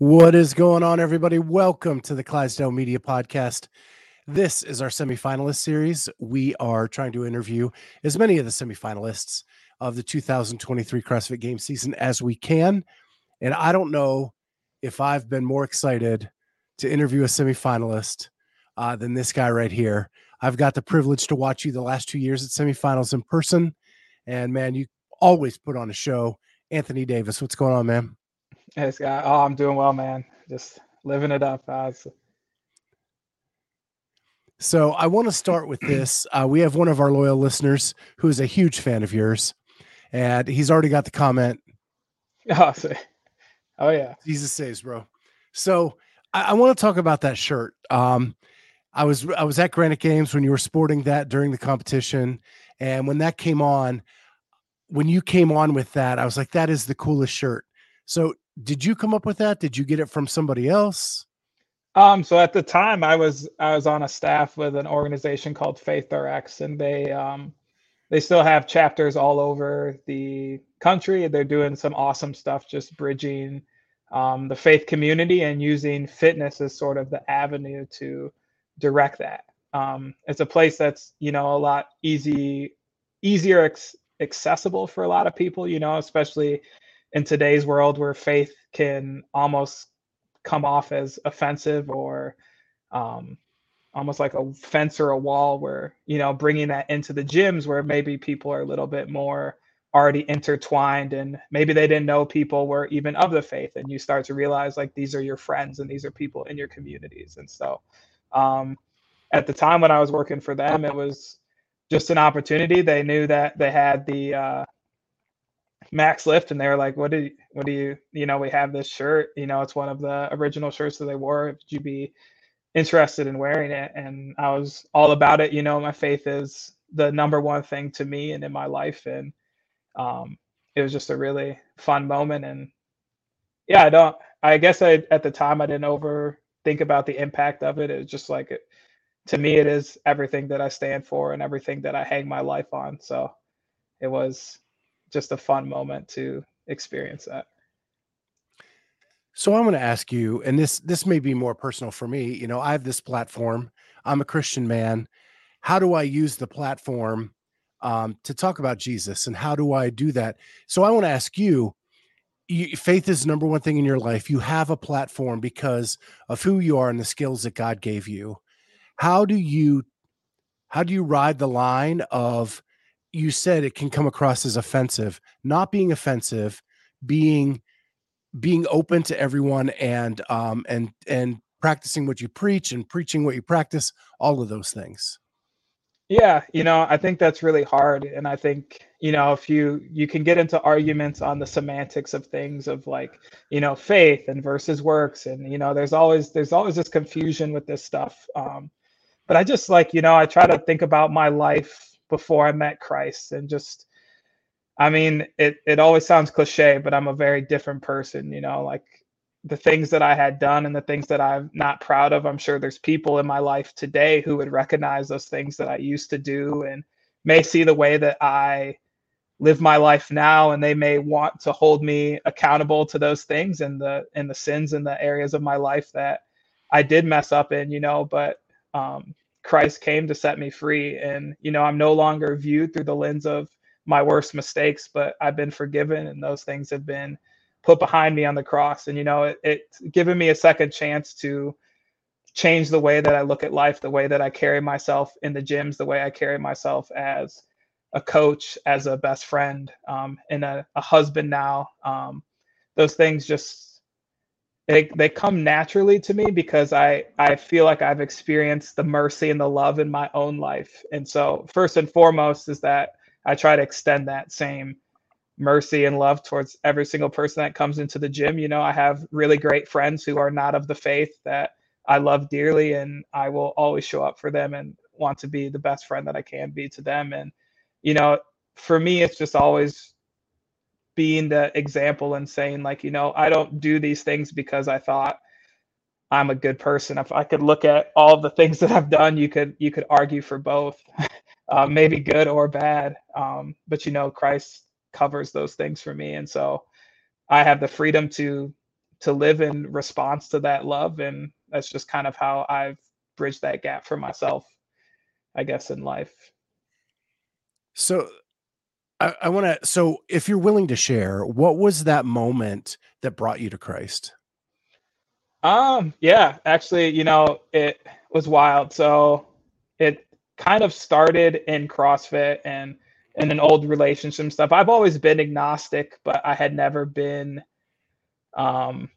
What is going on, everybody? Welcome to the Clydesdale Media Podcast. This is our semifinalist series. We are trying to interview as many of the semifinalists of the 2023 CrossFit Games season as we can. And I don't know if I've been more excited to interview a semifinalist uh, than this guy right here. I've got the privilege to watch you the last two years at semifinals in person. And man, you always put on a show. Anthony Davis, what's going on, man? Hey, Scott. Oh, I'm doing well, man. Just living it up. So I want to start with this. Uh, we have one of our loyal listeners who is a huge fan of yours, and he's already got the comment. Oh, oh yeah. Jesus saves, bro. So I, I want to talk about that shirt. Um, I was I was at Granite Games when you were sporting that during the competition, and when that came on, when you came on with that, I was like, that is the coolest shirt. So did you come up with that? Did you get it from somebody else? Um, so at the time I was I was on a staff with an organization called Faith RX and they um they still have chapters all over the country. They're doing some awesome stuff just bridging um, the faith community and using fitness as sort of the avenue to direct that. Um, it's a place that's you know a lot easy easier ex- accessible for a lot of people you know especially in today's world where faith can almost come off as offensive or um, almost like a fence or a wall where you know bringing that into the gyms where maybe people are a little bit more already intertwined and maybe they didn't know people were even of the faith and you start to realize like these are your friends and these are people in your communities. And so um, at the time when i was working for them it was just an opportunity. They knew that they had the uh, max lift and they were like what do you what do you you know we have this shirt you know it's one of the original shirts that they wore. Would you be interested in wearing it? And i was all about it you know my faith is the number one thing to me and in my life and um it was just a really fun moment and yeah i don't i guess i at the time i didn't over think about the impact of it. It was just like it to me it is everything that i stand for and everything that i hang my life on so it was just a fun moment to experience that. So I'm going to ask you, and this this may be more personal for me. You know, I have this platform. I'm a Christian man. How do I use the platform um, to talk about Jesus, and how do I do that? So I want to ask you, you. Faith is number one thing in your life. You have a platform because of who you are and the skills that God gave you. How do you how do you ride the line of you said it can come across as offensive not being offensive being being open to everyone and um and and practicing what you preach and preaching what you practice all of those things. Yeah you know i think that's really hard and i think you know if you you can get into arguments on the semantics of things of like you know faith and versus works and you know there's always there's always this confusion with this stuff um but i just like you know i try to think about my life before I met Christ and just I mean it it always sounds cliche but I'm a very different person you know like the things that I had done and the things that I'm not proud of I'm sure there's people in my life today who would recognize those things that I used to do and may see the way that I live my life now and they may want to hold me accountable to those things and the and the sins and the areas of my life that I did mess up in you know but um Christ came to set me free. And, you know, I'm no longer viewed through the lens of my worst mistakes, but I've been forgiven and those things have been put behind me on the cross. And, you know, it, it's given me a second chance to change the way that I look at life, the way that I carry myself in the gyms, the way I carry myself as a coach, as a best friend, um, and a, a husband now. Um, those things just they they come naturally to me because I I feel like I've experienced the mercy and the love in my own life. And so first and foremost is that I try to extend that same mercy and love towards every single person that comes into the gym. You know, I have really great friends who are not of the faith that I love dearly, and I will always show up for them and want to be the best friend that I can be to them. And, you know, for me, it's just always being the example and saying, like, you know, I don't do these things because I thought I'm a good person. If I could look at all the things that I've done, you could you could argue for both, uh, maybe good or bad. Um, but you know, Christ covers those things for me and so i have the freedom to to live in response to that love and that's just kind of how i've bridged that gap for myself i guess in life so i, I want to so if you're willing to share what was that moment that brought you to christ um yeah actually you know it was wild so it kind of started in crossfit and in an old relationship stuff. I've always been agnostic, but I had never been um,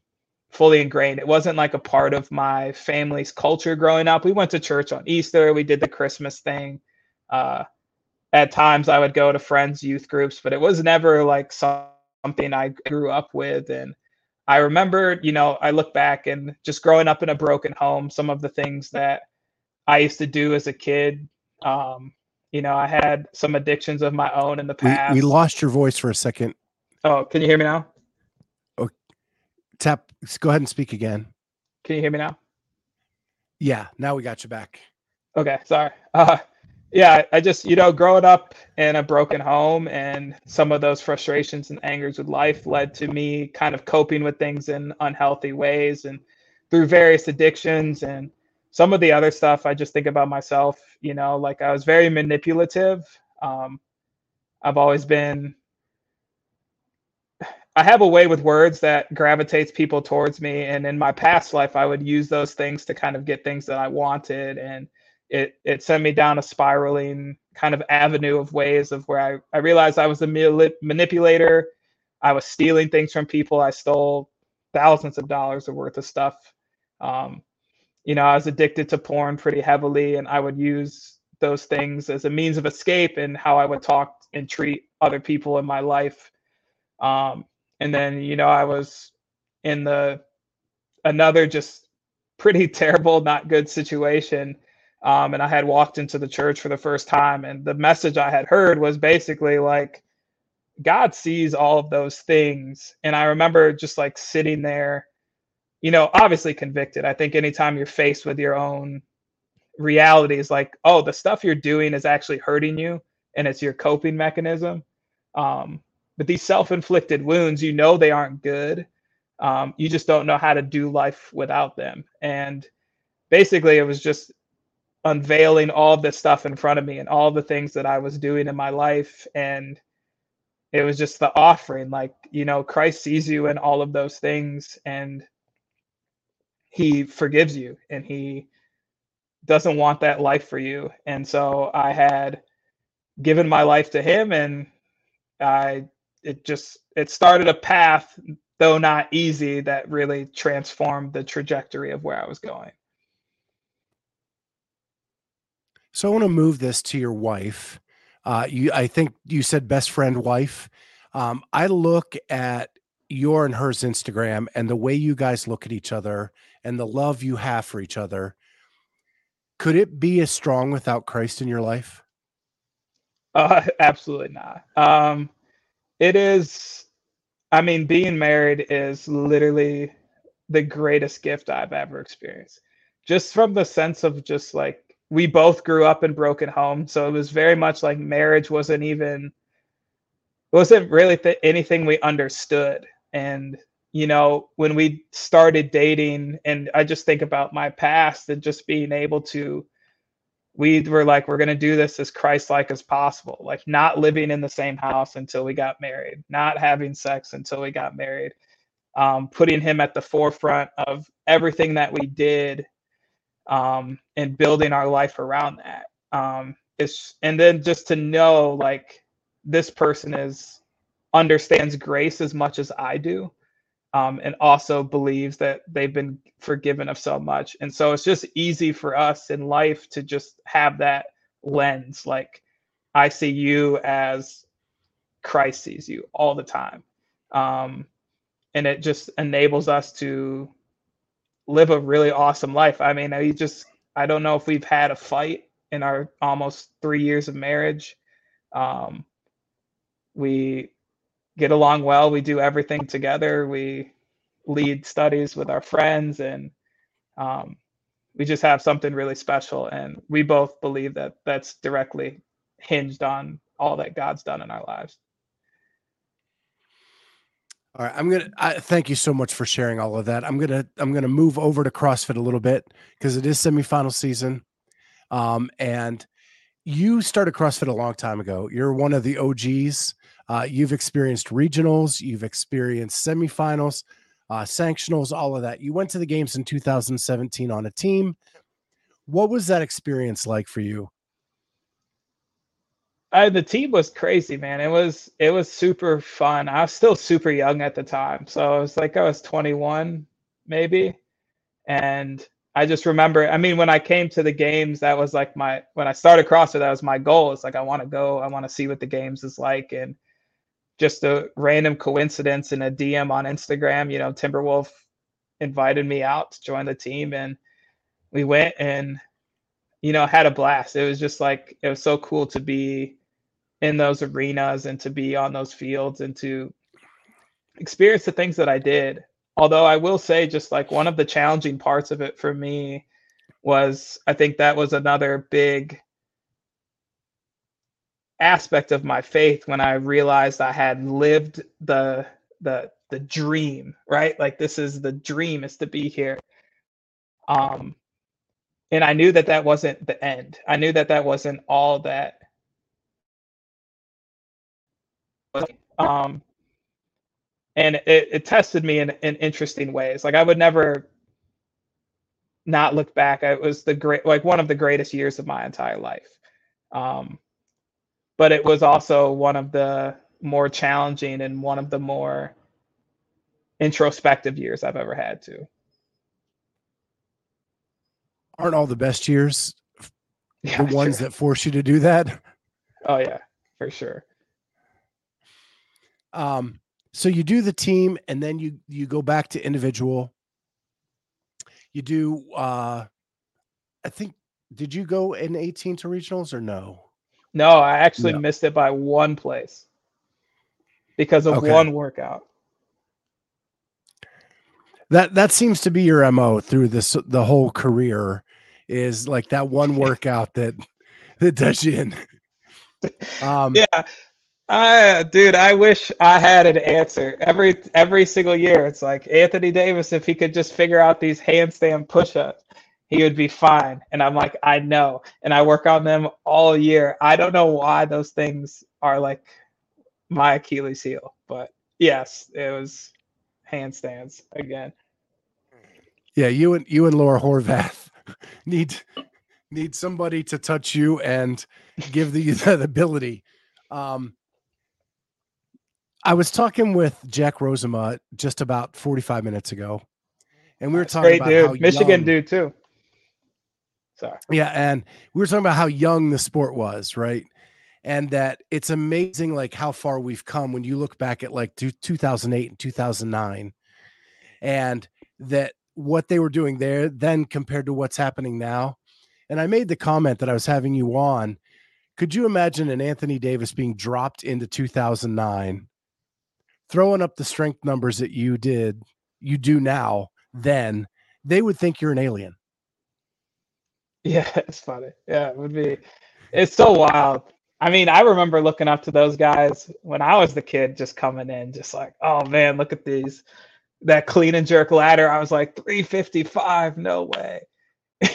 fully ingrained. It wasn't like a part of my family's culture growing up. We went to church on Easter. We did the Christmas thing. Uh, at times, I would go to friends' youth groups, but it was never like something I grew up with. And I remember, you know, I look back and just growing up in a broken home, some of the things that I used to do as a kid. Um, you know, I had some addictions of my own in the past. We, we lost your voice for a second. Oh, can you hear me now? Oh, tap. Go ahead and speak again. Can you hear me now? Yeah, now we got you back. Okay, sorry. Uh, yeah, I just you know, growing up in a broken home and some of those frustrations and angers with life led to me kind of coping with things in unhealthy ways and through various addictions and some of the other stuff i just think about myself you know like i was very manipulative. Um, i've always been i have a way with words that gravitates people towards me and in my past life i would use those things to kind of get things that i wanted and it it sent me down a spiraling kind of avenue of ways of where i, I realized i was a manipulator i was stealing things from people i stole thousands of dollars of worth of stuff um, you know, I was addicted to porn pretty heavily, and I would use those things as a means of escape and how I would talk and treat other people in my life. Um, and then, you know, I was in the another just pretty terrible, not good situation. Um, and I had walked into the church for the first time, and the message I had heard was basically like, God sees all of those things. And I remember just like sitting there you know, obviously convicted. I think anytime you're faced with your own reality is like, oh, the stuff you're doing is actually hurting you and it's your coping mechanism. Um, but these self-inflicted wounds, you know they aren't good. Um, you just don't know how to do life without them. And basically it was just unveiling all this stuff in front of me and all the things that I was doing in my life. And it was just the offering, like, you know, Christ sees you in all of those things. And he forgives you and he doesn't want that life for you. And so I had given my life to him and I it just it started a path though not easy that really transformed the trajectory of where I was going. So I want to move this to your wife. Uh, you, I think you said best friend wife. Um, I look at your and hers Instagram and the way you guys look at each other and the love you have for each other, could it be as strong without Christ in your life? Uh, absolutely not. Um, it is, I mean, being married is literally the greatest gift I've ever experienced. Just from the sense of just like, we both grew up in broken homes. So it was very much like marriage wasn't even, wasn't really th- anything we understood. And you know, when we started dating, and I just think about my past and just being able to, we were like, we're going to do this as Christ like as possible, like not living in the same house until we got married, not having sex until we got married, um, putting him at the forefront of everything that we did um, and building our life around that. Um, it's, and then just to know like this person is understands grace as much as I do um, and also believes that they've been forgiven of so much. And so it's just easy for us in life to just have that lens. Like I see you as Christ sees you all the time. Um, and it just enables us to live a really awesome life. I mean, I just I don't know if we've had a fight in our almost three years of marriage. Um, we get along well. We do everything together. We lead studies with our friends, and um, we just have something really special. And we both believe that that's directly hinged on all that God's done in our lives. All right, I'm gonna I, thank you so much for sharing all of that. I'm gonna I'm gonna move over to CrossFit a little bit because it is semifinal season, um, and you started CrossFit a long time ago. You're one of the OGs. Uh, you've experienced regionals, you've experienced semifinals, uh, sanctionals, all of that. You went to the games in 2017 on a team. What was that experience like for you? Uh, the team was crazy, man. It was it was super fun. I was still super young at the time, so it was like I was 21, maybe, and I just remember. I mean, when I came to the games, that was like my when I started CrossFit. That was my goal. It's like I want to go. I want to see what the games is like, and just a random coincidence in a DM on Instagram. You know, Timberwolf invited me out to join the team, and we went and you know had a blast. It was just like it was so cool to be in those arenas and to be on those fields and to experience the things that I did. Although I will say, just like one of the challenging parts of it for me was, I think that was another big aspect of my faith when I realized I had lived the the the dream, right? Like this is the dream is to be here. Um and I knew that that wasn't the end. I knew that that wasn't all that um, and it, it tested me in, in interesting ways. Like I would never not look back. It was the great, like one of the greatest years of my entire life. Um, but it was also one of the more challenging and one of the more introspective years I've ever had too. Aren't all the best years yeah, the ones that force you to do that? Oh yeah, for sure. Um, so you do the team and then you you go back to individual. You do uh I think did you go in 18 to regionals or no? No, I actually no. missed it by one place because of okay. one workout. That that seems to be your MO through this the whole career is like that one workout that that does you in. Um, yeah, uh, dude, I wish I had an answer. Every every single year, it's like Anthony Davis. If he could just figure out these handstand push-ups, he would be fine. And I'm like, I know, and I work on them all year. I don't know why those things are like my Achilles heel, but yes, it was handstands again. Yeah, you and you and Laura Horvath need need somebody to touch you and give the, the ability. Um, I was talking with Jack Rozema just about 45 minutes ago, and we were talking Great about dude. how Michigan young, dude too. Sorry. Yeah, and we were talking about how young the sport was, right? And that it's amazing, like how far we've come when you look back at like 2008 and 2009, and that what they were doing there then compared to what's happening now. And I made the comment that I was having you on. Could you imagine an Anthony Davis being dropped into 2009 throwing up the strength numbers that you did, you do now, mm-hmm. then they would think you're an alien. Yeah, it's funny. Yeah, it would be. It's so wild. I mean, I remember looking up to those guys when I was the kid, just coming in, just like, oh man, look at these. That clean and jerk ladder. I was like 355. No way.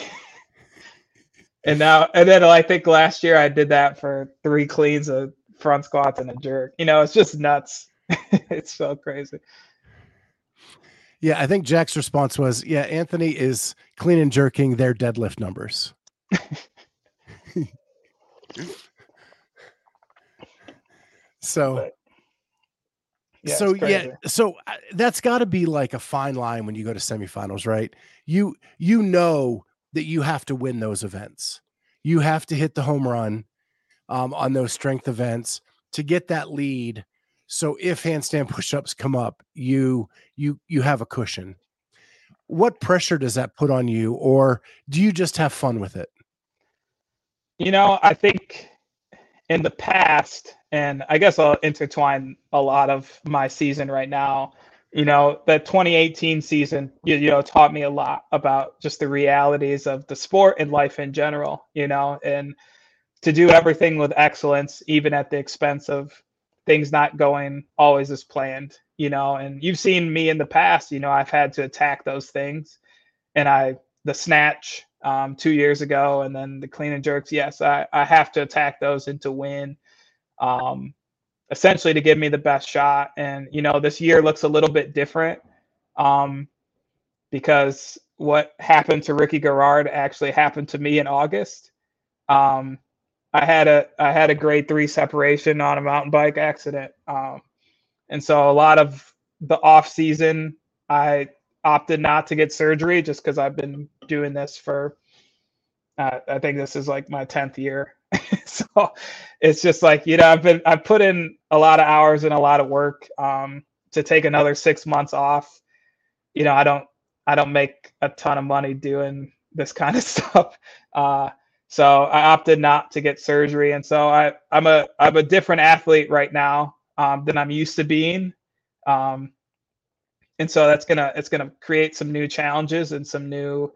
and now, and then I think last year I did that for three cleans, a front squats, and a jerk. You know, it's just nuts. it's so crazy. Yeah, I think Jack's response was, "Yeah, Anthony is clean and jerking their deadlift numbers." so but, yeah, so yeah so uh, that's got to be like a fine line when you go to semifinals right you you know that you have to win those events you have to hit the home run um, on those strength events to get that lead so if handstand push-ups come up you you you have a cushion. What pressure does that put on you or do you just have fun with it? You know i think in the past and i guess i'll intertwine a lot of my season right now you know the 2018 season you, you know taught me a lot about just the realities of the sport and life in general you know and to do everything with excellence even at the expense of things not going always as planned you know and you've seen me in the past you know i've had to attack those things and i the snatch um, two years ago and then the clean and jerks yes i, I have to attack those and to win um, essentially to give me the best shot. And you know, this year looks a little bit different um, because what happened to Ricky Garard actually happened to me in August. Um, I had a I had a grade three separation on a mountain bike accident, um, and so a lot of the off season I opted not to get surgery just because I've been doing this for uh, I think this is like my tenth year so it's just like you know I've been I've put in a lot of hours and a lot of work um, to take another six months off. You know I don't I don't make a ton of money doing this kind of stuff. Uh, so I opted not to get surgery, and so I I'm a I'm a different athlete right now um, than I'm used to being. Um, and so that's gonna it's gonna create some new challenges and some new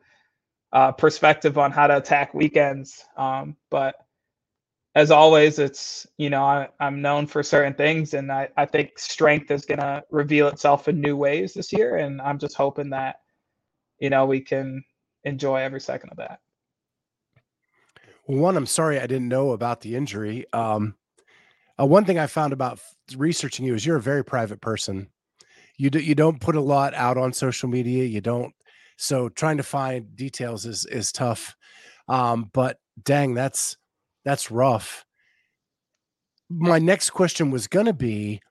uh, perspective on how to attack weekends. Um, but as always, it's you know I, am known for certain things, and I, I think strength is to reveal itself in new ways this year, and I'm just hoping that you know we can enjoy every second of that. Well, one, I'm sorry I didn't know about the injury. Um, uh, one thing I found about researching you is you're a very private person. You do, you don't put a lot out on social media. You don't. So trying to find details is is tough. Um, but dang, that's that's rough. My next question was going to be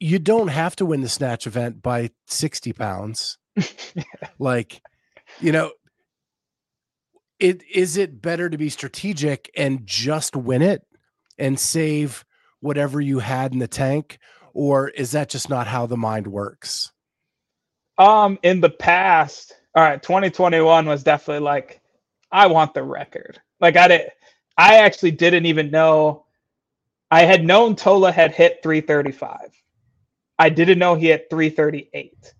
you don't have to win the snatch event by 60 pounds. like, you know, it is it better to be strategic and just win it and save whatever you had in the tank or is that just not how the mind works? Um in the past, all right, 2021 was definitely like I want the record. Like I did I actually didn't even know. I had known Tola had hit 335. I didn't know he had 338.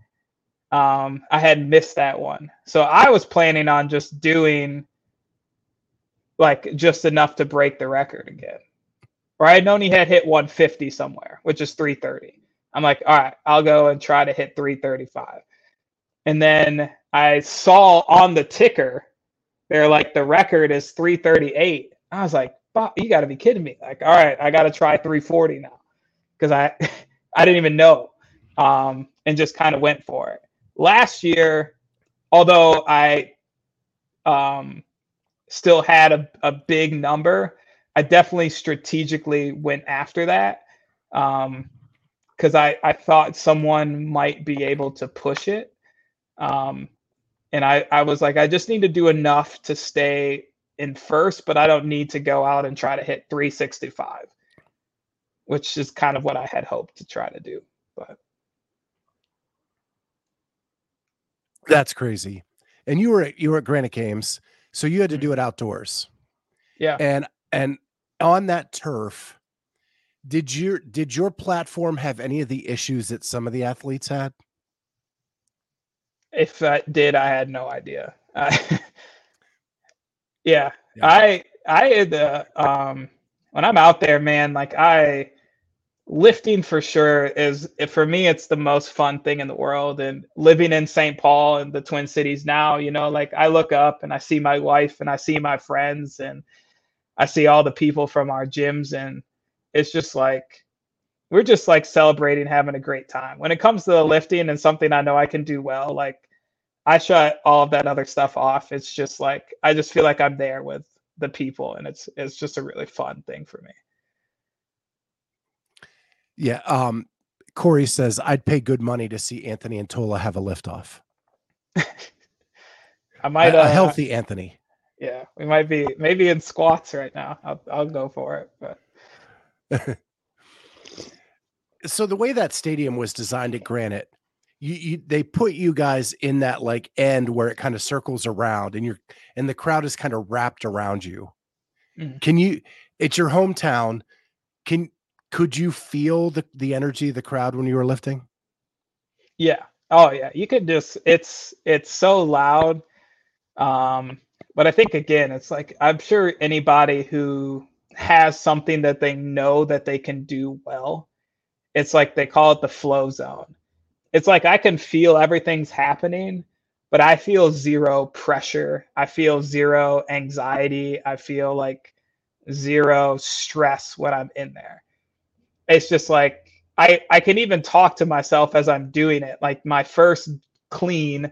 Um, I had missed that one. So I was planning on just doing like just enough to break the record again. Or I had known he had hit 150 somewhere, which is 330. I'm like, all right, I'll go and try to hit 335. And then I saw on the ticker, they're like, the record is 338. I was like, you got to be kidding me. Like, all right, I got to try 340 now because I, I didn't even know um, and just kind of went for it. Last year, although I um, still had a, a big number, I definitely strategically went after that because um, I, I thought someone might be able to push it. Um, and I, I was like, I just need to do enough to stay in first, but I don't need to go out and try to hit 365, which is kind of what I had hoped to try to do. But that's crazy. And you were at, you were at Granite Games, so you had to do mm-hmm. it outdoors. Yeah. And and on that turf, did your did your platform have any of the issues that some of the athletes had? If I did, I had no idea. Yeah. yeah. I I had the um when I'm out there, man, like I lifting for sure is for me it's the most fun thing in the world and living in St. Paul and the Twin Cities now, you know, like I look up and I see my wife and I see my friends and I see all the people from our gyms and it's just like we're just like celebrating having a great time. When it comes to the lifting and something I know I can do well, like I shut all of that other stuff off. It's just like I just feel like I'm there with the people, and it's it's just a really fun thing for me. Yeah. Um, Corey says I'd pay good money to see Anthony and Tola have a liftoff. I might a, uh, a healthy Anthony. Yeah, we might be maybe in squats right now. I'll I'll go for it, but so the way that stadium was designed at Granite, you, you they put you guys in that like end where it kind of circles around, and you're and the crowd is kind of wrapped around you. Mhm. Can you? It's your hometown. Can could you feel the the energy of the crowd when you were lifting? Yeah. Oh yeah. You could just it's it's so loud. Um, but I think again, it's like I'm sure anybody who has something that they know that they can do well, it's like they call it the flow zone. It's like I can feel everything's happening, but I feel zero pressure. I feel zero anxiety. I feel like zero stress when I'm in there. It's just like I I can even talk to myself as I'm doing it. Like my first clean,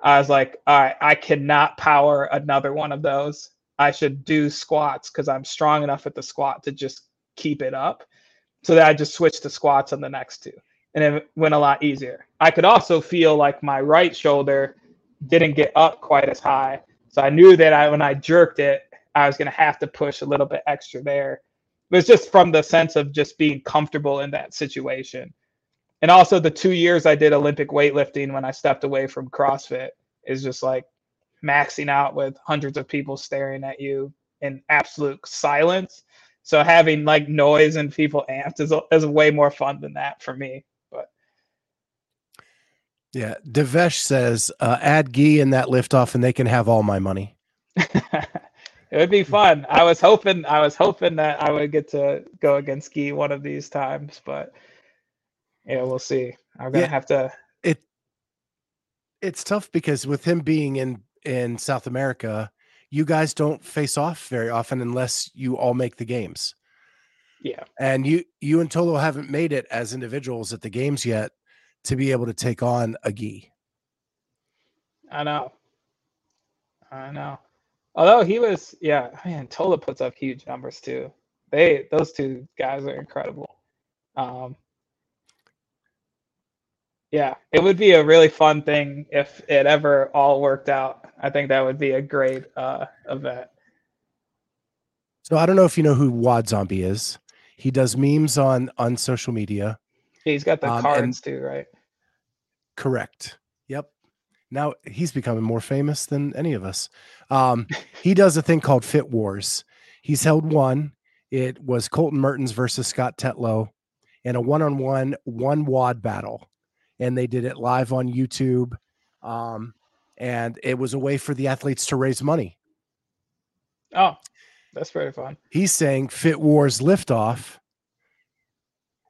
I was like, all right, I cannot power another one of those. I should do squats because I'm strong enough at the squat to just keep it up. So that I just switched to squats on the next two. And it went a lot easier. I could also feel like my right shoulder didn't get up quite as high. So I knew that I when I jerked it, I was gonna have to push a little bit extra there. It was just from the sense of just being comfortable in that situation. And also the two years I did Olympic weightlifting when I stepped away from CrossFit is just like maxing out with hundreds of people staring at you in absolute silence. So having like noise and people amped is, is way more fun than that for me. But Yeah, Devesh says, uh, "Add Gui in that liftoff, and they can have all my money." it would be fun. I was hoping I was hoping that I would get to go against Ski one of these times, but yeah, we'll see. I'm gonna Yeah. have to It it's tough because with him being in in South America, you guys don't face off very often unless you all make the games. yeah. And you you and Tola haven't made it as individuals at the games yet to be able to take on a Gui. I know. I know. Although he was, yeah, man, Tola puts up huge numbers too. They, those two guys are incredible. Um, yeah, it would be a really fun thing if it ever all worked out. I think that would be a great uh, event. So I don't know if you know who Wad Zombie is. He does memes on on social media. He's got the Um, cards too, right? Correct. Yep. Now he's becoming more famous than any of us. Um, he does a thing called Fit Wars. He's held one. It was Colton Mertens versus Scott Tetlow in a one-on-one one WOD battle, and they did it live on YouTube. Um, and it was a way for the athletes to raise money. Oh, that's pretty fun. He's saying Fit Wars liftoff.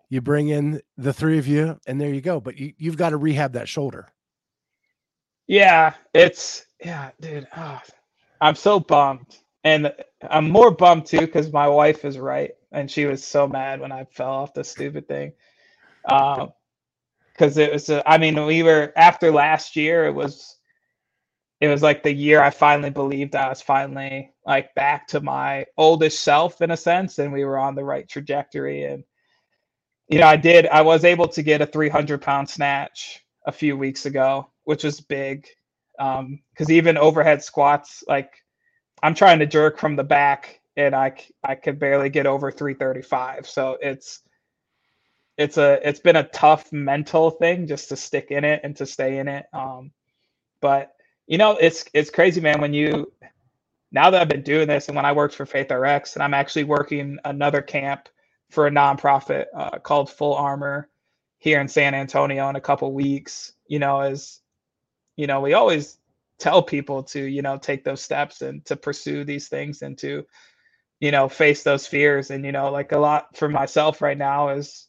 You bring in the three of you, and there you go. But you, you've got to rehab that shoulder. Yeah, it's yeah, dude. Oh, I'm so bummed, and I'm more bummed too because my wife is right, and she was so mad when I fell off the stupid thing. Um, because it was, a, I mean, we were after last year. It was, it was like the year I finally believed I was finally like back to my oldest self in a sense, and we were on the right trajectory. And you know, I did. I was able to get a 300 pound snatch a few weeks ago, which was big. Um, because even overhead squats, like I'm trying to jerk from the back, and I I could barely get over 335. So it's it's a it's been a tough mental thing just to stick in it and to stay in it. Um, but you know, it's it's crazy, man. When you now that I've been doing this, and when I worked for Faith RX, and I'm actually working another camp for a nonprofit uh, called Full Armor here in San Antonio in a couple weeks. You know, as you know, we always tell people to you know take those steps and to pursue these things and to you know face those fears. And you know, like a lot for myself right now is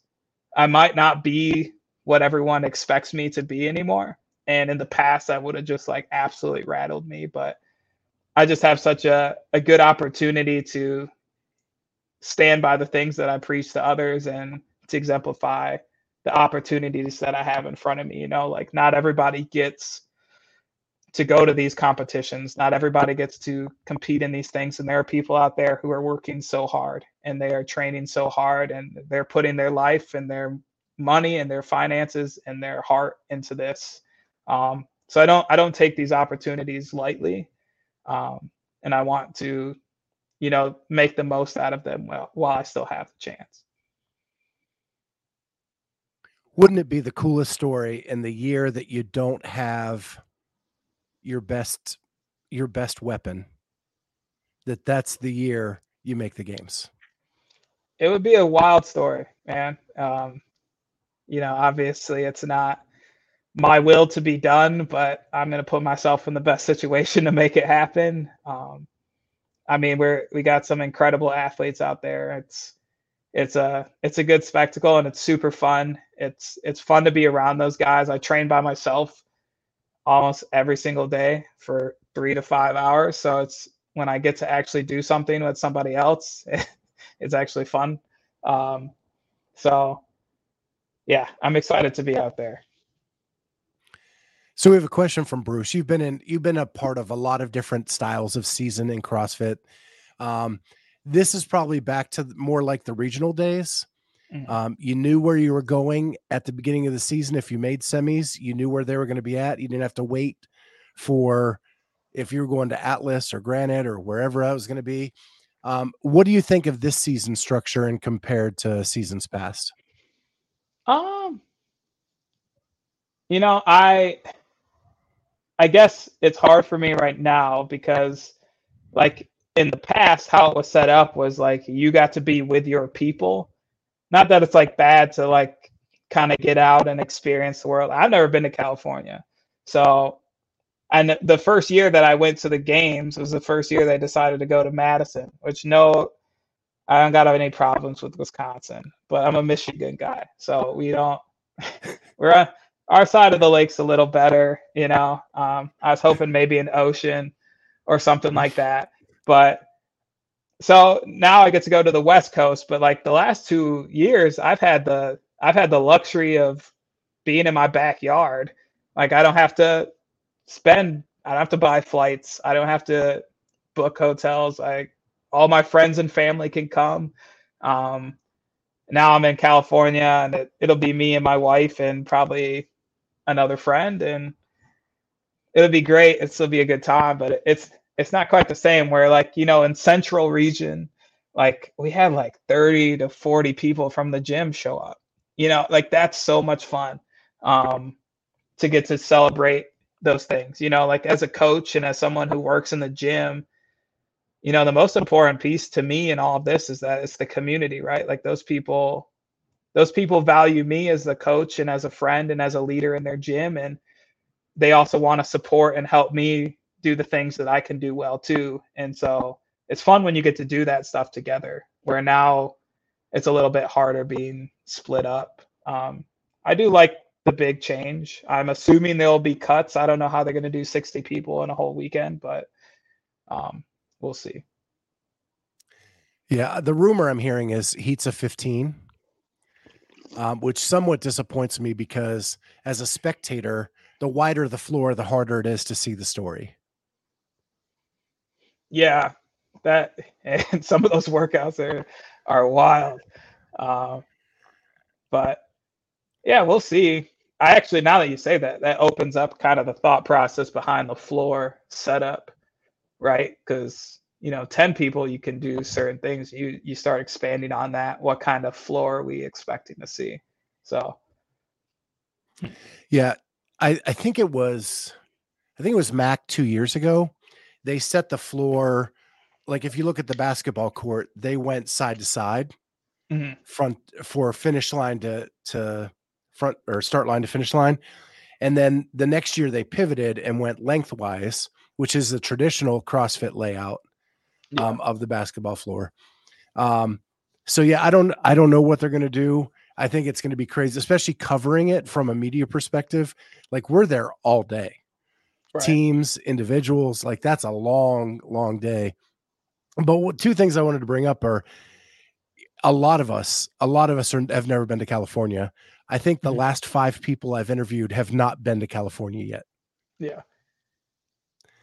I might not be what everyone expects me to be anymore. And in the past, that would have just like absolutely rattled me. But I just have such a, a good opportunity to stand by the things that I preach to others and to exemplify the opportunities that I have in front of me. You know, like not everybody gets to go to these competitions. Not everybody gets to compete in these things. And there are people out there who are working so hard and they are training so hard and they're putting their life and their money and their finances and their heart into this. Um, so I don't I don't take these opportunities lightly. Um, and I want to, you know, make the most out of them while, while I still have the chance. wouldn't it be the coolest story in the year that you don't have your best your best weapon that that's the year you make the games it would be a wild story man um, you know obviously it's not my will to be done but i'm going to put myself in the best situation to make it happen um, i mean we're we got some incredible athletes out there it's it's a it's a good spectacle and it's super fun. It's it's fun to be around those guys. I train by myself almost every single day for three to five hours. So it's when I get to actually do something with somebody else, it's actually fun. Um, so yeah, I'm excited to be out there. So we have a question from Bruce. You've been in you've been a part of a lot of different styles of season in CrossFit. Um, this is probably back to more like the regional days. Mm-hmm. Um, you knew where you were going at the beginning of the season. If you made semis, you knew where they were going to be at. You didn't have to wait for if you were going to Atlas or Granite or wherever I was going to be. Um, what do you think of this season structure and compared to seasons past? Um, you know, I I guess it's hard for me right now because like in the past, how it was set up was like you got to be with your people. Not that it's like bad to like kind of get out and experience the world. I've never been to California. So, and the first year that I went to the games was the first year they decided to go to Madison, which no, I don't got any problems with Wisconsin, but I'm a Michigan guy. So we don't, we're on our side of the lake's a little better, you know. Um, I was hoping maybe an ocean or something like that. But so now I get to go to the West Coast, but like the last two years, I've had the I've had the luxury of being in my backyard. Like I don't have to spend I don't have to buy flights. I don't have to book hotels. I all my friends and family can come. Um, now I'm in California and it, it'll be me and my wife and probably another friend and it'll be great. It'll be a good time, but it's it's not quite the same where like you know in central region like we had like 30 to 40 people from the gym show up. You know like that's so much fun um to get to celebrate those things you know like as a coach and as someone who works in the gym you know the most important piece to me in all of this is that it's the community right? Like those people those people value me as the coach and as a friend and as a leader in their gym and they also want to support and help me do the things that I can do well too. And so it's fun when you get to do that stuff together. Where now it's a little bit harder being split up. Um, I do like the big change. I'm assuming there'll be cuts. I don't know how they're going to do 60 people in a whole weekend, but um, we'll see. Yeah, the rumor I'm hearing is heats of 15, um, which somewhat disappoints me because as a spectator, the wider the floor, the harder it is to see the story yeah, that and some of those workouts are are wild. Uh, but yeah, we'll see. I actually now that you say that, that opens up kind of the thought process behind the floor setup, right? Because you know, ten people you can do certain things. You you start expanding on that. What kind of floor are we expecting to see? So, yeah, I I think it was, I think it was Mac two years ago they set the floor like if you look at the basketball court, they went side to side, mm-hmm. front for finish line to to front or start line to finish line. And then the next year they pivoted and went lengthwise, which is the traditional CrossFit layout yeah. um, of the basketball floor. Um, so yeah, I don't I don't know what they're gonna do. I think it's gonna be crazy, especially covering it from a media perspective. Like we're there all day right. teams, individuals. Like that's a long, long day. But what, two things I wanted to bring up are a lot of us, a lot of us are, have never been to California. I think the mm-hmm. last five people I've interviewed have not been to California yet. Yeah.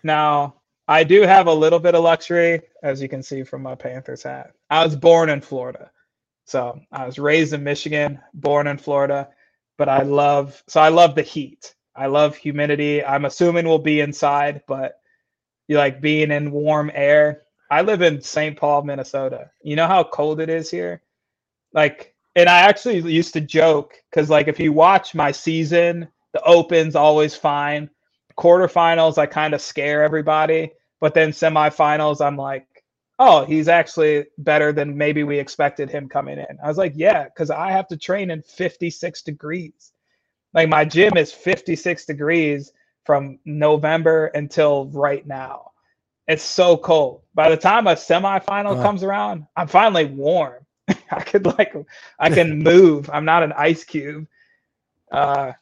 Now, I do have a little bit of luxury, as you can see from my Panthers hat. I was born in Florida. So I was raised in Michigan, born in Florida, but I love, so I love the heat. I love humidity. I'm assuming we'll be inside, but you like being in warm air. I live in St. Paul, Minnesota. You know how cold it is here? Like and I actually used to joke because, like, if you watch my season, the Open's always fine. Quarterfinals, I kind of scare everybody, but then semifinals, I'm like, oh, he's actually better than maybe we expected him coming in. I was like, yeah, because I have to train in 56 degrees. Like my gym is 56 degrees from November until right now. It's so cold. By the time a semifinal comes around, I'm finally warm. I could like I can move. I'm not an ice cube. Uh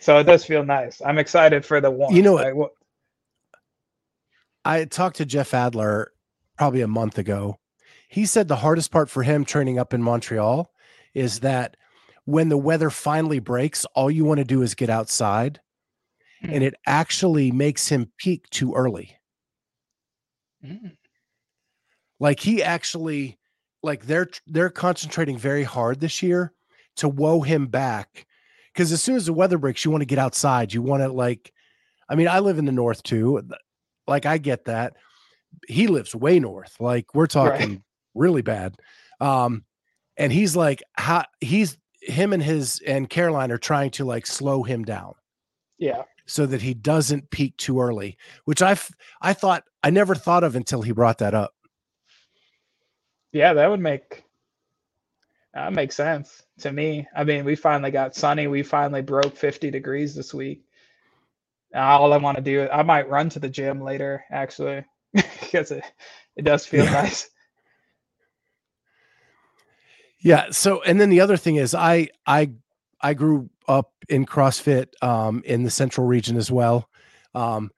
so it does feel nice. I'm excited for the one. You know what? Like, I talked to Jeff Adler probably a month ago. He said the hardest part for him training up in Montreal is that when the weather finally breaks, all you want to do is get outside mm. and it actually makes him peak too early. Mm. Like he actually like they're they're concentrating very hard this year to woe him back because as soon as the weather breaks you want to get outside you want to like i mean i live in the north too like i get that he lives way north like we're talking right. really bad um and he's like how he's him and his and caroline are trying to like slow him down yeah so that he doesn't peak too early which i i thought i never thought of until he brought that up yeah, that would make that makes sense to me. I mean, we finally got sunny. We finally broke 50 degrees this week. All I want to do, I might run to the gym later, actually, because it, it does feel yeah. nice. Yeah. So, and then the other thing is, I I I grew up in CrossFit um, in the Central region as well. Um,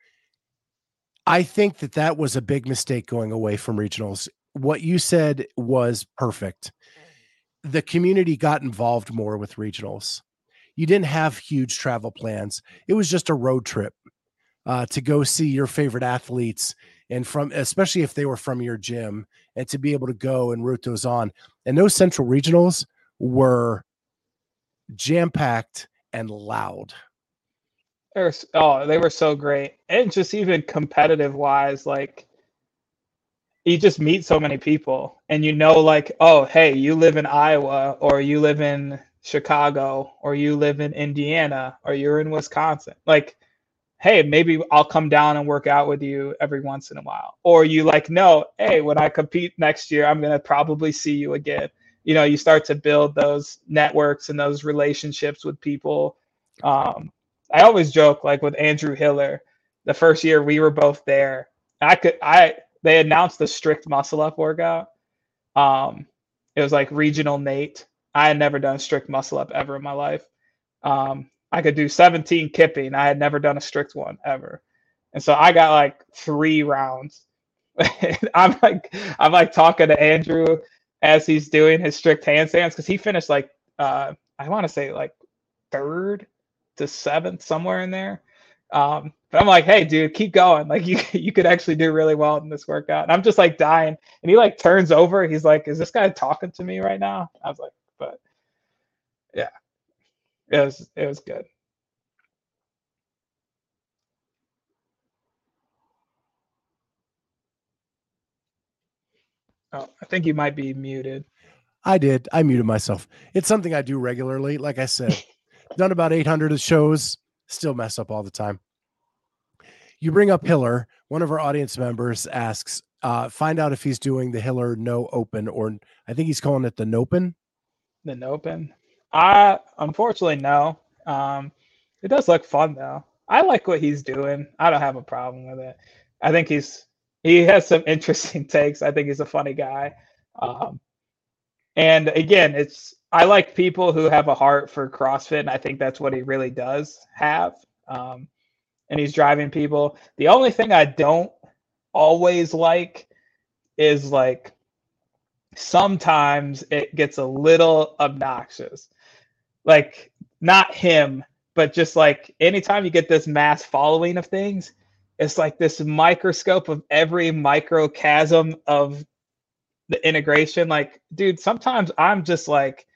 I think that that was a big mistake going away from regionals what you said was perfect. The community got involved more with regionals. You didn't have huge travel plans. It was just a road trip uh, to go see your favorite athletes and from especially if they were from your gym and to be able to go and root those on. And those central regionals were jam packed and loud. oh, they were so great. And just even competitive wise, like you just meet so many people and you know like oh hey you live in iowa or you live in chicago or you live in indiana or you're in wisconsin like hey maybe i'll come down and work out with you every once in a while or you like no hey when i compete next year i'm going to probably see you again you know you start to build those networks and those relationships with people um, i always joke like with andrew hiller the first year we were both there i could i they announced the strict muscle up workout. Um, it was like regional Nate. I had never done strict muscle up ever in my life. Um, I could do 17 kipping. I had never done a strict one ever. And so I got like three rounds. I'm like, I'm like talking to Andrew as he's doing his strict handstands because he finished like, uh, I want to say like third to seventh, somewhere in there. Um, but I'm like, hey, dude, keep going. Like you you could actually do really well in this workout. And I'm just like dying. And he like turns over. He's like, is this guy talking to me right now? I was like, but yeah. It was it was good. Oh, I think you might be muted. I did. I muted myself. It's something I do regularly. Like I said, done about 800 shows, still mess up all the time. You bring up Hiller. One of our audience members asks, uh, find out if he's doing the Hiller no open or I think he's calling it the Nopen. The Nopen. I unfortunately no. Um, it does look fun though. I like what he's doing. I don't have a problem with it. I think he's he has some interesting takes. I think he's a funny guy. Um, and again, it's I like people who have a heart for CrossFit, and I think that's what he really does have. Um, and he's driving people. The only thing I don't always like is like sometimes it gets a little obnoxious. Like not him, but just like anytime you get this mass following of things, it's like this microscope of every microchasm of the integration. Like, dude, sometimes I'm just like,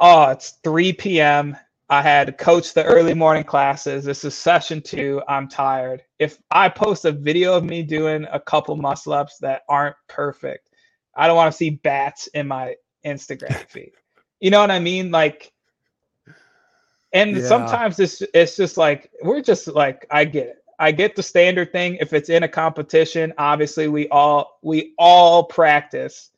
oh, it's 3 p.m. I had coached the early morning classes. This is session two. I'm tired. If I post a video of me doing a couple muscle ups that aren't perfect, I don't want to see bats in my Instagram feed. You know what I mean? Like, and Yeah. sometimes it's it's just like we're just like I get it. I get the standard thing. If it's in a competition, obviously we all we all practice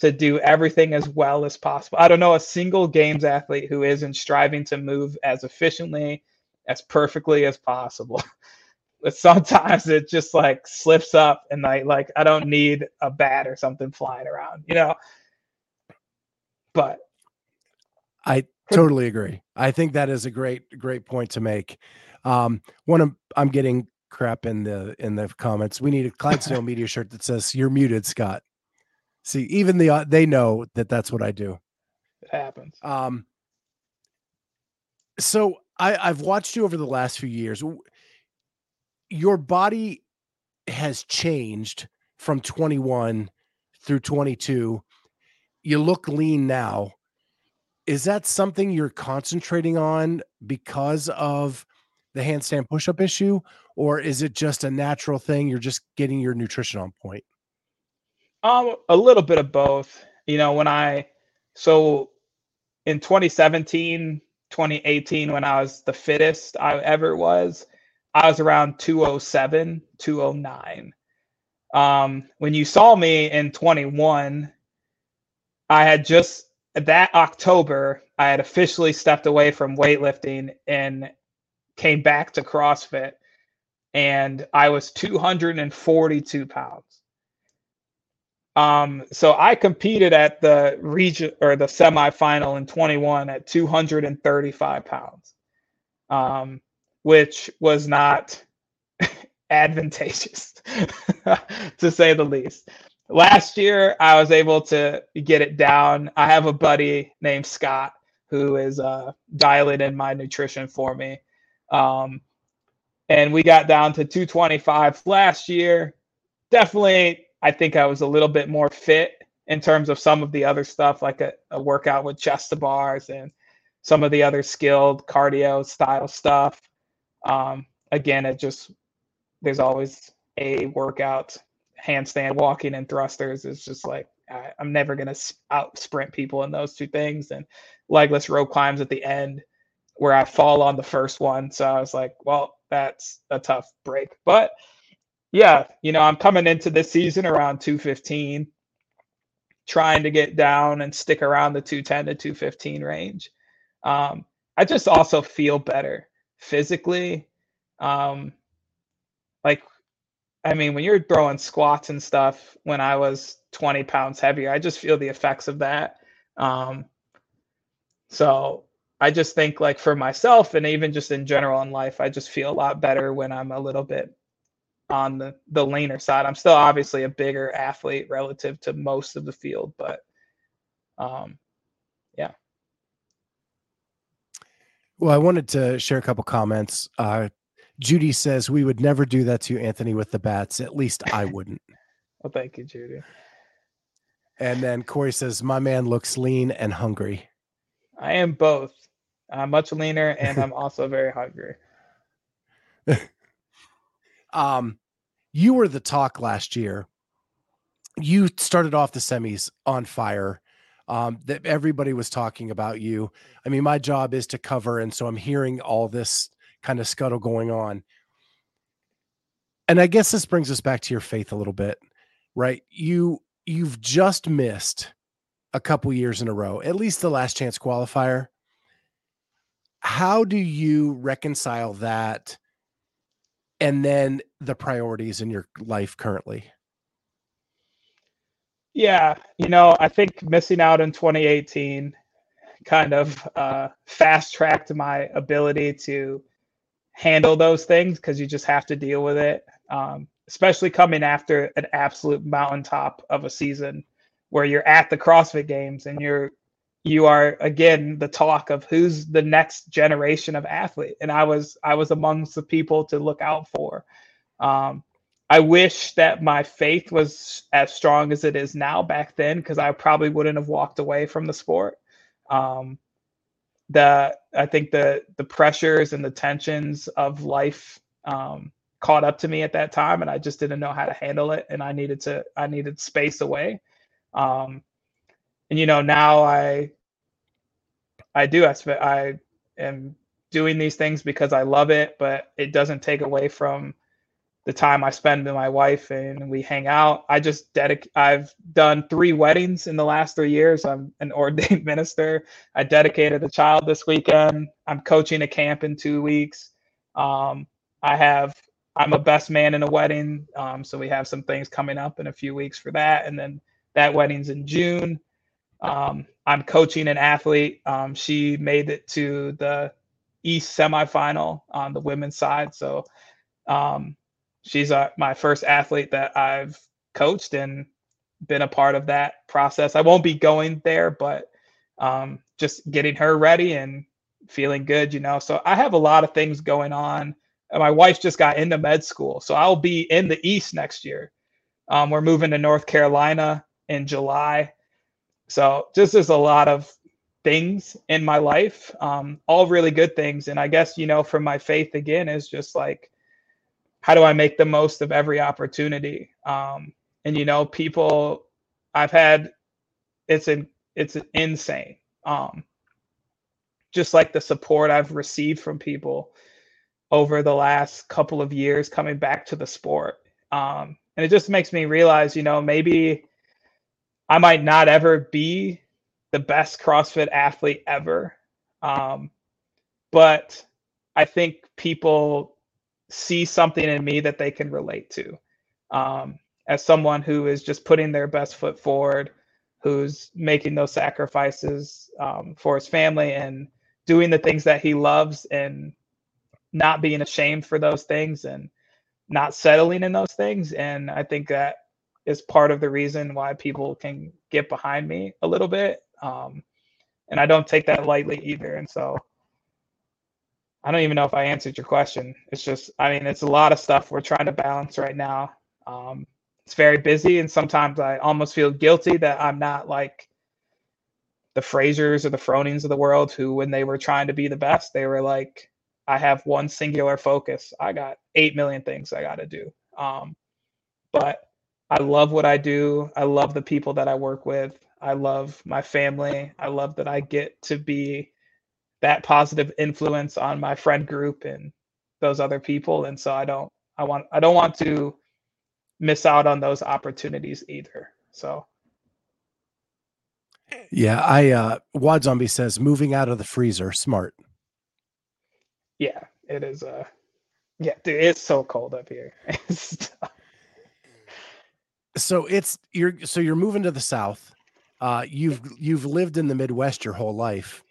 to do everything as well as possible. I don't know a single games athlete who isn't striving to move as efficiently, as perfectly as possible. but sometimes it just like slips up and I like I don't need a bat or something flying around, you know. But I totally agree. I think that is a great, great point to make. Um, one of I'm getting crap in the in the comments. We need a Clydesdale media shirt that says "You're muted, Scott." See, even the uh, they know that that's what I do. it happens. Um, so I, I've watched you over the last few years. Your body has changed from 21 through 22. You look lean now. Is that something you're concentrating on because of the handstand push-up issue, or is it just a natural thing? You're just getting your nutrition on point. Um, a little bit of both. You know, when I so in 2017, 2018, when I was the fittest I ever was, I was around 207, 209. Um, when you saw me in 21, I had just that October, I had officially stepped away from weightlifting and came back to CrossFit, and I was 242 pounds. Um, so I competed at the region or the semifinal in 21 at 235 pounds, um, which was not advantageous to say the least. Last year, I was able to get it down. I have a buddy named Scott who is uh, dialing in my nutrition for me. Um, and we got down to 225 last year. Definitely I think I was a little bit more fit in terms of some of the other stuff, like a, a workout with chest to bars and some of the other skilled cardio style stuff. Um, again, it just there's always a workout, handstand, walking, and thrusters. is just like I, I'm never gonna out sprint people in those two things, and legless rope climbs at the end where I fall on the first one. So I was like, well, that's a tough break, but yeah, you know, I'm coming into this season around 215, trying to get down and stick around the 210 to 215 range. Um, I just also feel better physically. Um, like, I mean, when you're throwing squats and stuff when I was 20 pounds heavier, I just feel the effects of that. Um, so I just think, like, for myself and even just in general in life, I just feel a lot better when I'm a little bit on the the leaner side. I'm still obviously a bigger athlete relative to most of the field, but um yeah. Well, I wanted to share a couple comments. Uh, Judy says we would never do that to you, Anthony, with the bats. At least I wouldn't. Well, thank you, Judy. And then Corey says, "My man looks lean and hungry." I am both. I'm much leaner and I'm also very hungry. Um, you were the talk last year. You started off the semis on fire. Um, that everybody was talking about you. I mean, my job is to cover, and so I'm hearing all this kind of scuttle going on. And I guess this brings us back to your faith a little bit, right? You you've just missed a couple years in a row, at least the last chance qualifier. How do you reconcile that and then the priorities in your life currently? Yeah, you know, I think missing out in 2018 kind of uh, fast tracked my ability to handle those things because you just have to deal with it, um, especially coming after an absolute mountaintop of a season where you're at the CrossFit Games and you're you are again the talk of who's the next generation of athlete, and I was I was amongst the people to look out for. Um, I wish that my faith was as strong as it is now back then, because I probably wouldn't have walked away from the sport. Um, the I think the the pressures and the tensions of life um, caught up to me at that time, and I just didn't know how to handle it, and I needed to I needed space away. Um, and you know now I I do. I I am doing these things because I love it, but it doesn't take away from the time I spend with my wife and we hang out. I just dedicate. I've done three weddings in the last three years. I'm an ordained minister. I dedicated a child this weekend. I'm coaching a camp in two weeks. Um, I have. I'm a best man in a wedding, um, so we have some things coming up in a few weeks for that, and then that wedding's in June. Um, I'm coaching an athlete. Um, she made it to the East semifinal on the women's side, so um, she's uh, my first athlete that I've coached and been a part of that process. I won't be going there, but um, just getting her ready and feeling good, you know. So I have a lot of things going on. My wife just got into med school, so I'll be in the East next year. Um, we're moving to North Carolina in July, so just there's a lot of things in my life, um, all really good things. And I guess you know, from my faith again is just like how do I make the most of every opportunity? Um, and you know, people I've had it's an it's insane. Um, just like the support I've received from people over the last couple of years coming back to the sport. Um, and it just makes me realize, you know, maybe I might not ever be the best CrossFit athlete ever. Um, but I think people see something in me that they can relate to. Um, as someone who is just putting their best foot forward, who's making those sacrifices um, for his family and doing the things that he loves and not being ashamed for those things and not settling in those things. And I think that is part of the reason why people can get behind me a little bit. Um, and I don't take that lightly either. And so I don't even know if I answered your question. It's just, I mean, it's a lot of stuff we're trying to balance right now. Um, it's very busy, and sometimes I almost feel guilty that I'm not like the Frasers or the Fronings of the world who, when they were trying to be the best, they were like, I have one singular focus. I got 8 million things I got to do. Um, but I love what I do. I love the people that I work with. I love my family. I love that I get to be that positive influence on my friend group and those other people. And so i don't i want i don't want to miss out on those opportunities either. So. Yeah i uh WOD zombie says moving out of the freezer smart. Yeah it is uh yeah dude it's so cold up here. So it's you're so you're moving to the south. Uh you've you've lived in the midwest your whole life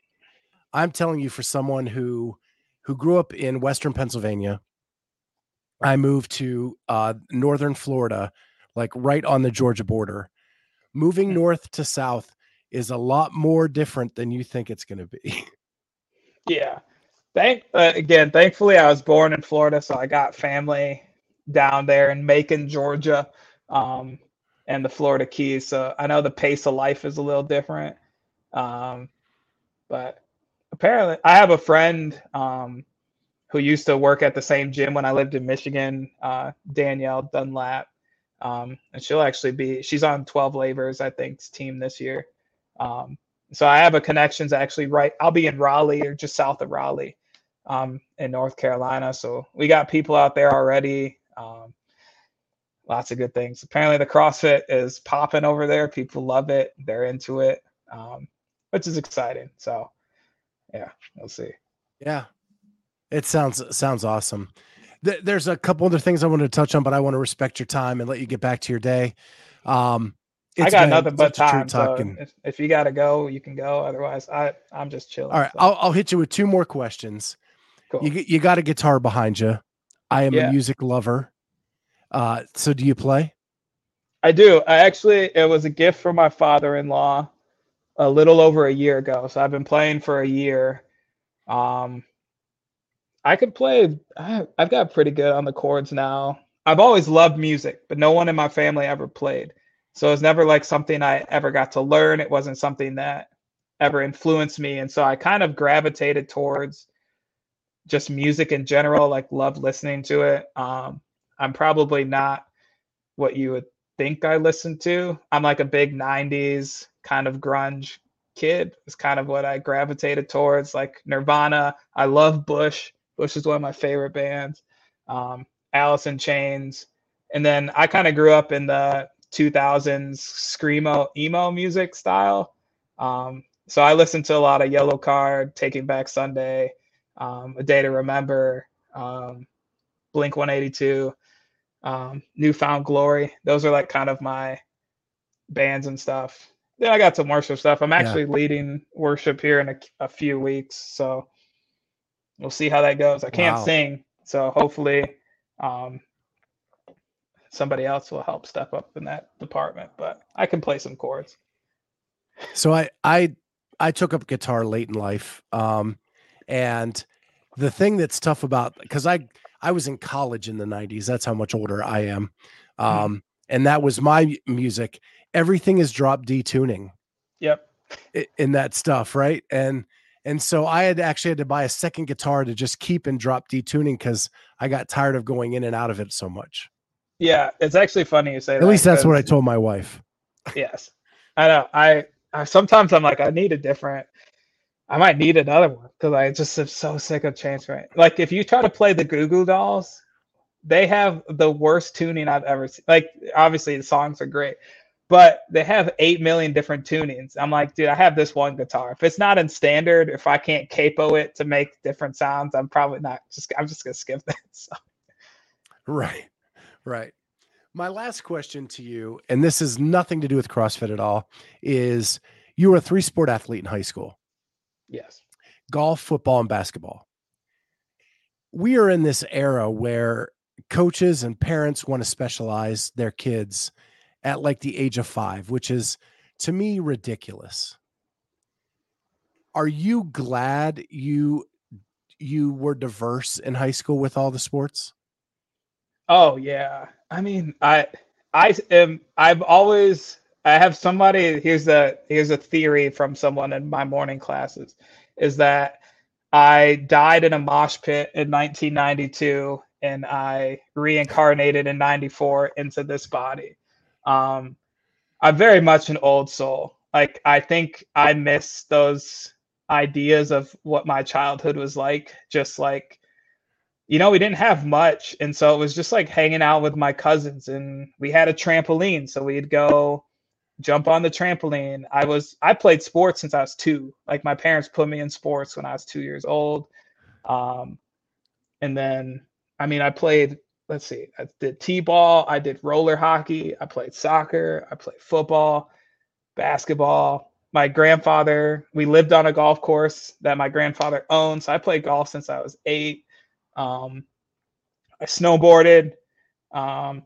I'm telling you, for someone who who grew up in Western Pennsylvania, I moved to uh, Northern Florida, like right on the Georgia border. Moving north to south is a lot more different than you think it's going to be. Yeah. Thank uh, again. Thankfully, I was born in Florida, so I got family down there in Macon, Georgia, um, and the Florida Keys. So I know the pace of life is a little different, um, but apparently I have a friend um, who used to work at the same gym when I lived in Michigan, uh, Danielle Dunlap. Um, and she'll actually be she's on 12 labors, I think's team this year. Um, so I have a connections actually right. I'll be in Raleigh or just south of Raleigh um, in North Carolina. So we got people out there already. Um, lots of good things. Apparently the CrossFit is popping over there. People love it. They're into it, um, which is exciting. So yeah, we'll see. Yeah, it sounds sounds awesome. Th- there's a couple other things I wanted to touch on, but I want to respect your time and let you get back to your day. Um, I got nothing but time. So if, if, you got to go, you can go. Otherwise, I I'm just chilling. All right, so. I'll I'll hit you with two more questions. Cool. You you got a guitar behind you. I am yeah. a music lover. Uh, so do you play? I do. I actually it was a gift from my father-in-law a little over a year ago. So I've been playing for a year. Um, I could play. I, I've got pretty good on the chords now. I've always loved music, but no one in my family ever played. So it's never like something I ever got to learn. It wasn't something that ever influenced me. And so I kind of gravitated towards just music in general, like love listening to it. Um, I'm probably not what you would think I listen to. I'm like a big 90s kind of grunge kid is kind of what I gravitated towards, like Nirvana. I love Bush. Bush is one of my favorite bands. Um, Alice in Chains, and then I kind of grew up in the 2000s screamo emo music style. Um, so I listened to a lot of Yellowcard, Taking Back Sunday, um, A Day to Remember, um, Blink 182, um, New Found Glory. Those are like kind of my bands and stuff. Then I got some worship stuff. I'm actually yeah. leading worship here in a, a, few weeks, so we'll see how that goes. I can't wow. sing, so hopefully um, somebody else will help step up in that department. But I can play some chords. So I I I took up guitar late in life, um, and the thing that's tough about because I I was in college in the '90s. That's how much older I am, hmm. um. And that was my music. Everything is drop D tuning. Yep. In that stuff, right? And and so I had actually had to buy a second guitar to just keep in drop D tuning because I got tired of going in and out of it so much. Yeah, it's actually funny you say At that. At least that's what I told my wife. Yes. I know. I, I sometimes I'm like, I need a different I might need another one because I just am so sick of change right. Like if you try to play the Goo Goo Dolls, they have the worst tuning I've ever seen. Like obviously the songs are great, but they have 8 million different tunings. I'm like, dude, I have this one guitar. If it's not in standard, if I can't capo it to make different sounds, I'm probably not just, I'm just going to skip that. So. Right. Right. My last question to you, and this has nothing to do with CrossFit at all, is you were a three sport athlete in high school. Yes. Golf, football, and basketball. We are in this era where coaches and parents want to specialize their kids at like the age of five, which is to me ridiculous. Are you glad you you were diverse in high school with all the sports? Oh yeah. I mean, I I am I've always I have somebody here's a here's a theory from someone in my morning classes is that I died in a mosh pit in 1992 and I reincarnated in 94 into this body. Um, I'm very much an old soul. Like I think I miss those ideas of what my childhood was like. Just like, you know, we didn't have much, and so it was just like hanging out with my cousins, and we had a trampoline, so we'd go jump on the trampoline. I was I played sports since I was two. Like my parents put me in sports when I was two years old. Um, and then I mean I played let's see, I did t-ball, I did roller hockey, I played soccer, I played football, basketball. My grandfather, we lived on a golf course that my grandfather owned, so I played golf since I was eight. Um, I snowboarded. Um,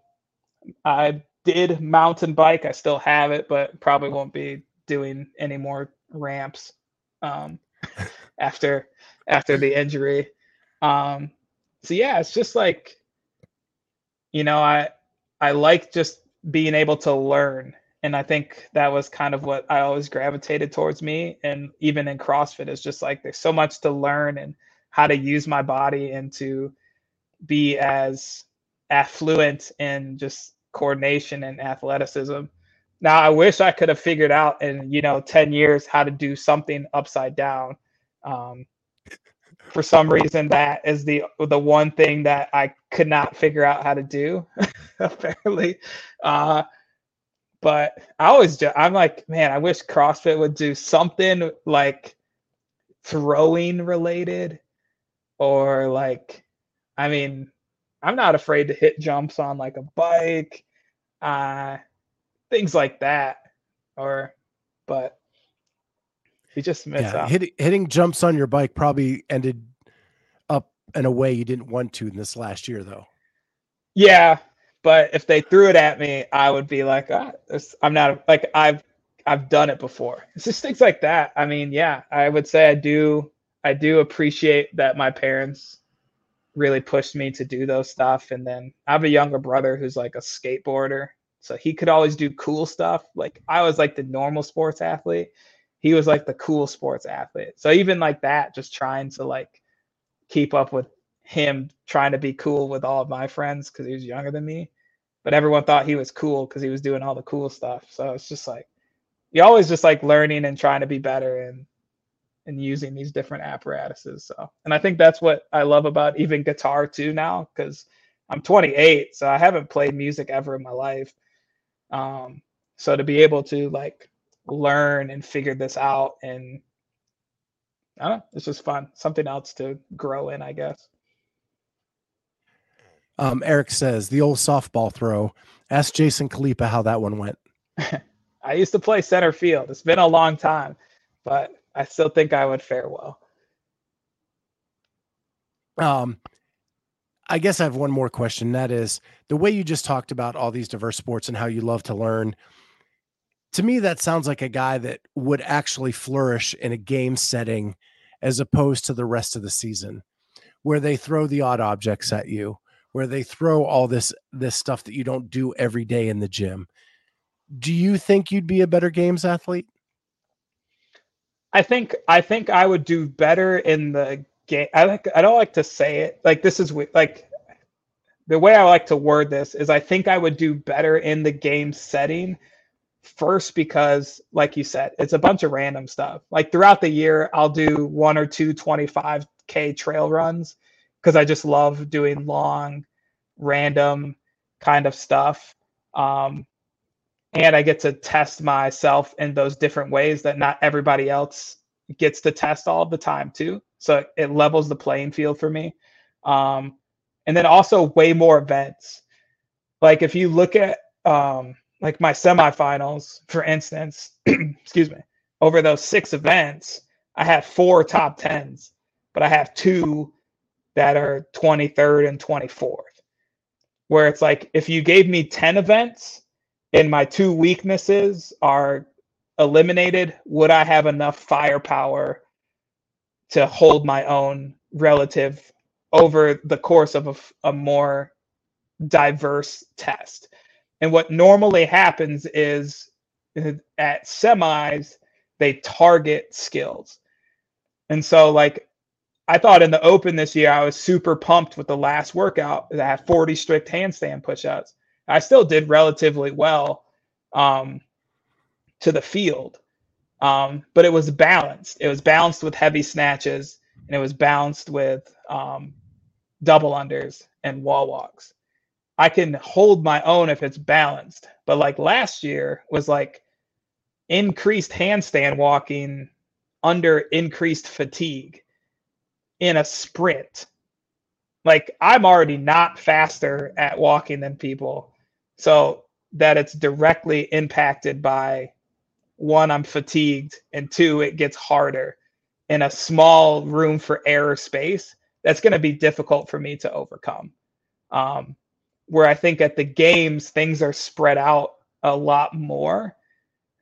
I did mountain bike. I still have it, but probably won't be doing any more ramps um, after after the injury. Um, so yeah, it's just like you know, I I like just being able to learn. And I think that was kind of what I always gravitated towards me. And even in CrossFit, it's just like there's so much to learn and how to use my body and to be as affluent in just coordination and athleticism. Now I wish I could have figured out in, you know, 10 years how to do something upside down. Um, for some reason that is the the one thing that I could not figure out how to do apparently. Uh but I always just, I'm like man I wish CrossFit would do something like throwing related or like I mean I'm not afraid to hit jumps on like a bike uh things like that or but we just missed yeah. Hit, hitting jumps on your bike probably ended up in a way you didn't want to in this last year, though. Yeah, but if they threw it at me, I would be like, ah, I'm not like I've I've done it before. It's just things like that. I mean, yeah, I would say I do I do appreciate that my parents really pushed me to do those stuff. And then I have a younger brother who's like a skateboarder. So he could always do cool stuff. Like I was like the normal sports athlete he was like the cool sports athlete. So even like that, just trying to like keep up with him, trying to be cool with all of my friends because he was younger than me. But everyone thought he was cool because he was doing all the cool stuff. So it's just like you always just like learning and trying to be better and and using these different apparatuses. So, and I think that's what I love about even guitar too now because I'm 28, so I haven't played music ever in my life. Um, so to be able to like learn and figure this out and I don't know, it's just fun. Something else to grow in, I guess. Um, Eric says the old softball throw. Ask Jason Khalipa how that one went. I used to play center field. It's been a long time, but I still think I would fare well. Um, I guess I have one more question. That is the way you just talked about all these diverse sports and how you love to learn. To me, that sounds like a guy that would actually flourish in a game setting as opposed to the rest of the season, where they throw the odd objects at you, where they throw all this this stuff that you don't do every day in the gym. Do you think you'd be a better games athlete? I think I think I would do better in the game. I like I don't like to say it like this is like the way I like to word this is I think I would do better in the game setting first because like you said it's a bunch of random stuff like throughout the year i'll do one or two 25k trail runs because i just love doing long random kind of stuff um, and I get to test myself in those different ways that not everybody else gets to test all the time too. So it levels the playing field for me. Um, and then also way more events. Like if you look at um, like my semifinals, for instance, excuse me, over those six events, I have four top tens, but I have two that are 23rd and 24th. Where it's like if you gave me 10 events, and my two weaknesses are eliminated, would I have enough firepower to hold my own relative over the course of a, a more diverse test? And what normally happens is at semis, they target skills. And so, like, I thought in the open this year, I was super pumped with the last workout. I had 40 strict handstand push-ups. I still did relatively well um, to the field, um, but it was balanced. It was balanced with heavy snatches, and it was balanced with um, double unders and wall walks. I can hold my own if it's balanced, but like last year was like increased handstand walking under increased fatigue in a sprint. Like I'm already not faster at walking than people so that it's directly impacted by one, I'm fatigued, and two, it gets harder in a small room for error space. That's going to be difficult for me to overcome. Um, where I think at the games, things are spread out a lot more.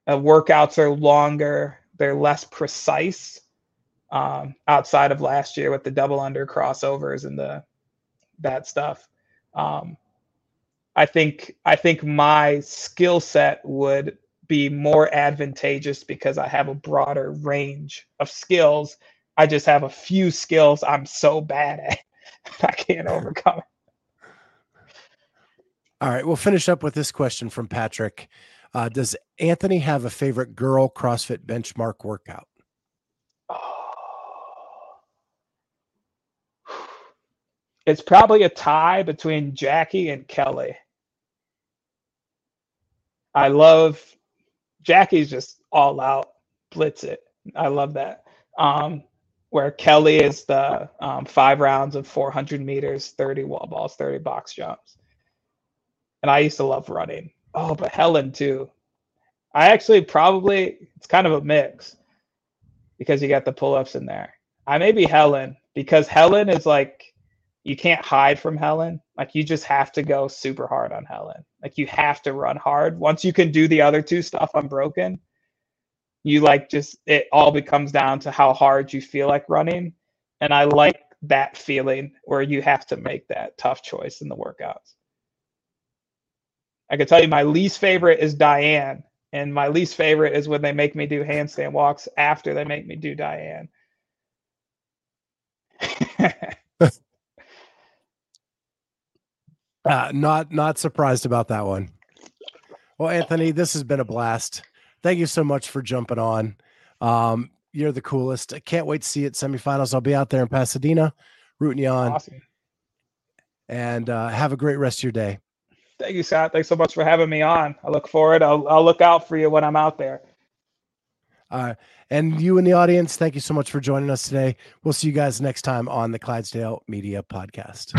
Uh, workouts are longer, they're less precise um, outside of last year with the double under crossovers and the that stuff. Um, I think I think my skill set would be more advantageous because I have a broader range of skills. I just have a few skills I'm so bad at I can't overcome. All right, we'll finish up with this question from Patrick. Uh, does Anthony have a favorite girl CrossFit benchmark workout? It's probably a tie between Jackie and Kelly. I love Jackie's just all out blitz it. I love that. Um, where Kelly is the um, five rounds of 400 meters, 30 wall balls, 30 box jumps. And I used to love running. Oh, but Helen too. I actually probably, it's kind of a mix because you got the pull ups in there. I may be Helen because Helen is like you can't hide from Helen. Like you just have to go super hard on Helen. Like you have to run hard. Once you can do the other two stuff unbroken, you like just it all becomes down to how hard you feel like running. And I like that feeling where you have to make that tough choice in the workouts. I can tell you my least favorite is Diane. And my least favorite is when they make me do handstand walks after they make me do Diane. Uh, not not surprised about that one. Well, Anthony, this has been a blast. thank you so much for jumping on. Um, you're the coolest. I can't wait to see you at semifinals. I'll be out there in Pasadena rooting you on. Awesome. And uh, have a great rest of your day. Thank you, Scott. Thanks so much for having me on. I look forward. I'll, I'll look out for you when I'm out there. Uh, and you in the audience, thank you so much for joining us today. We'll see you guys next time on the Clydesdale Media Podcast.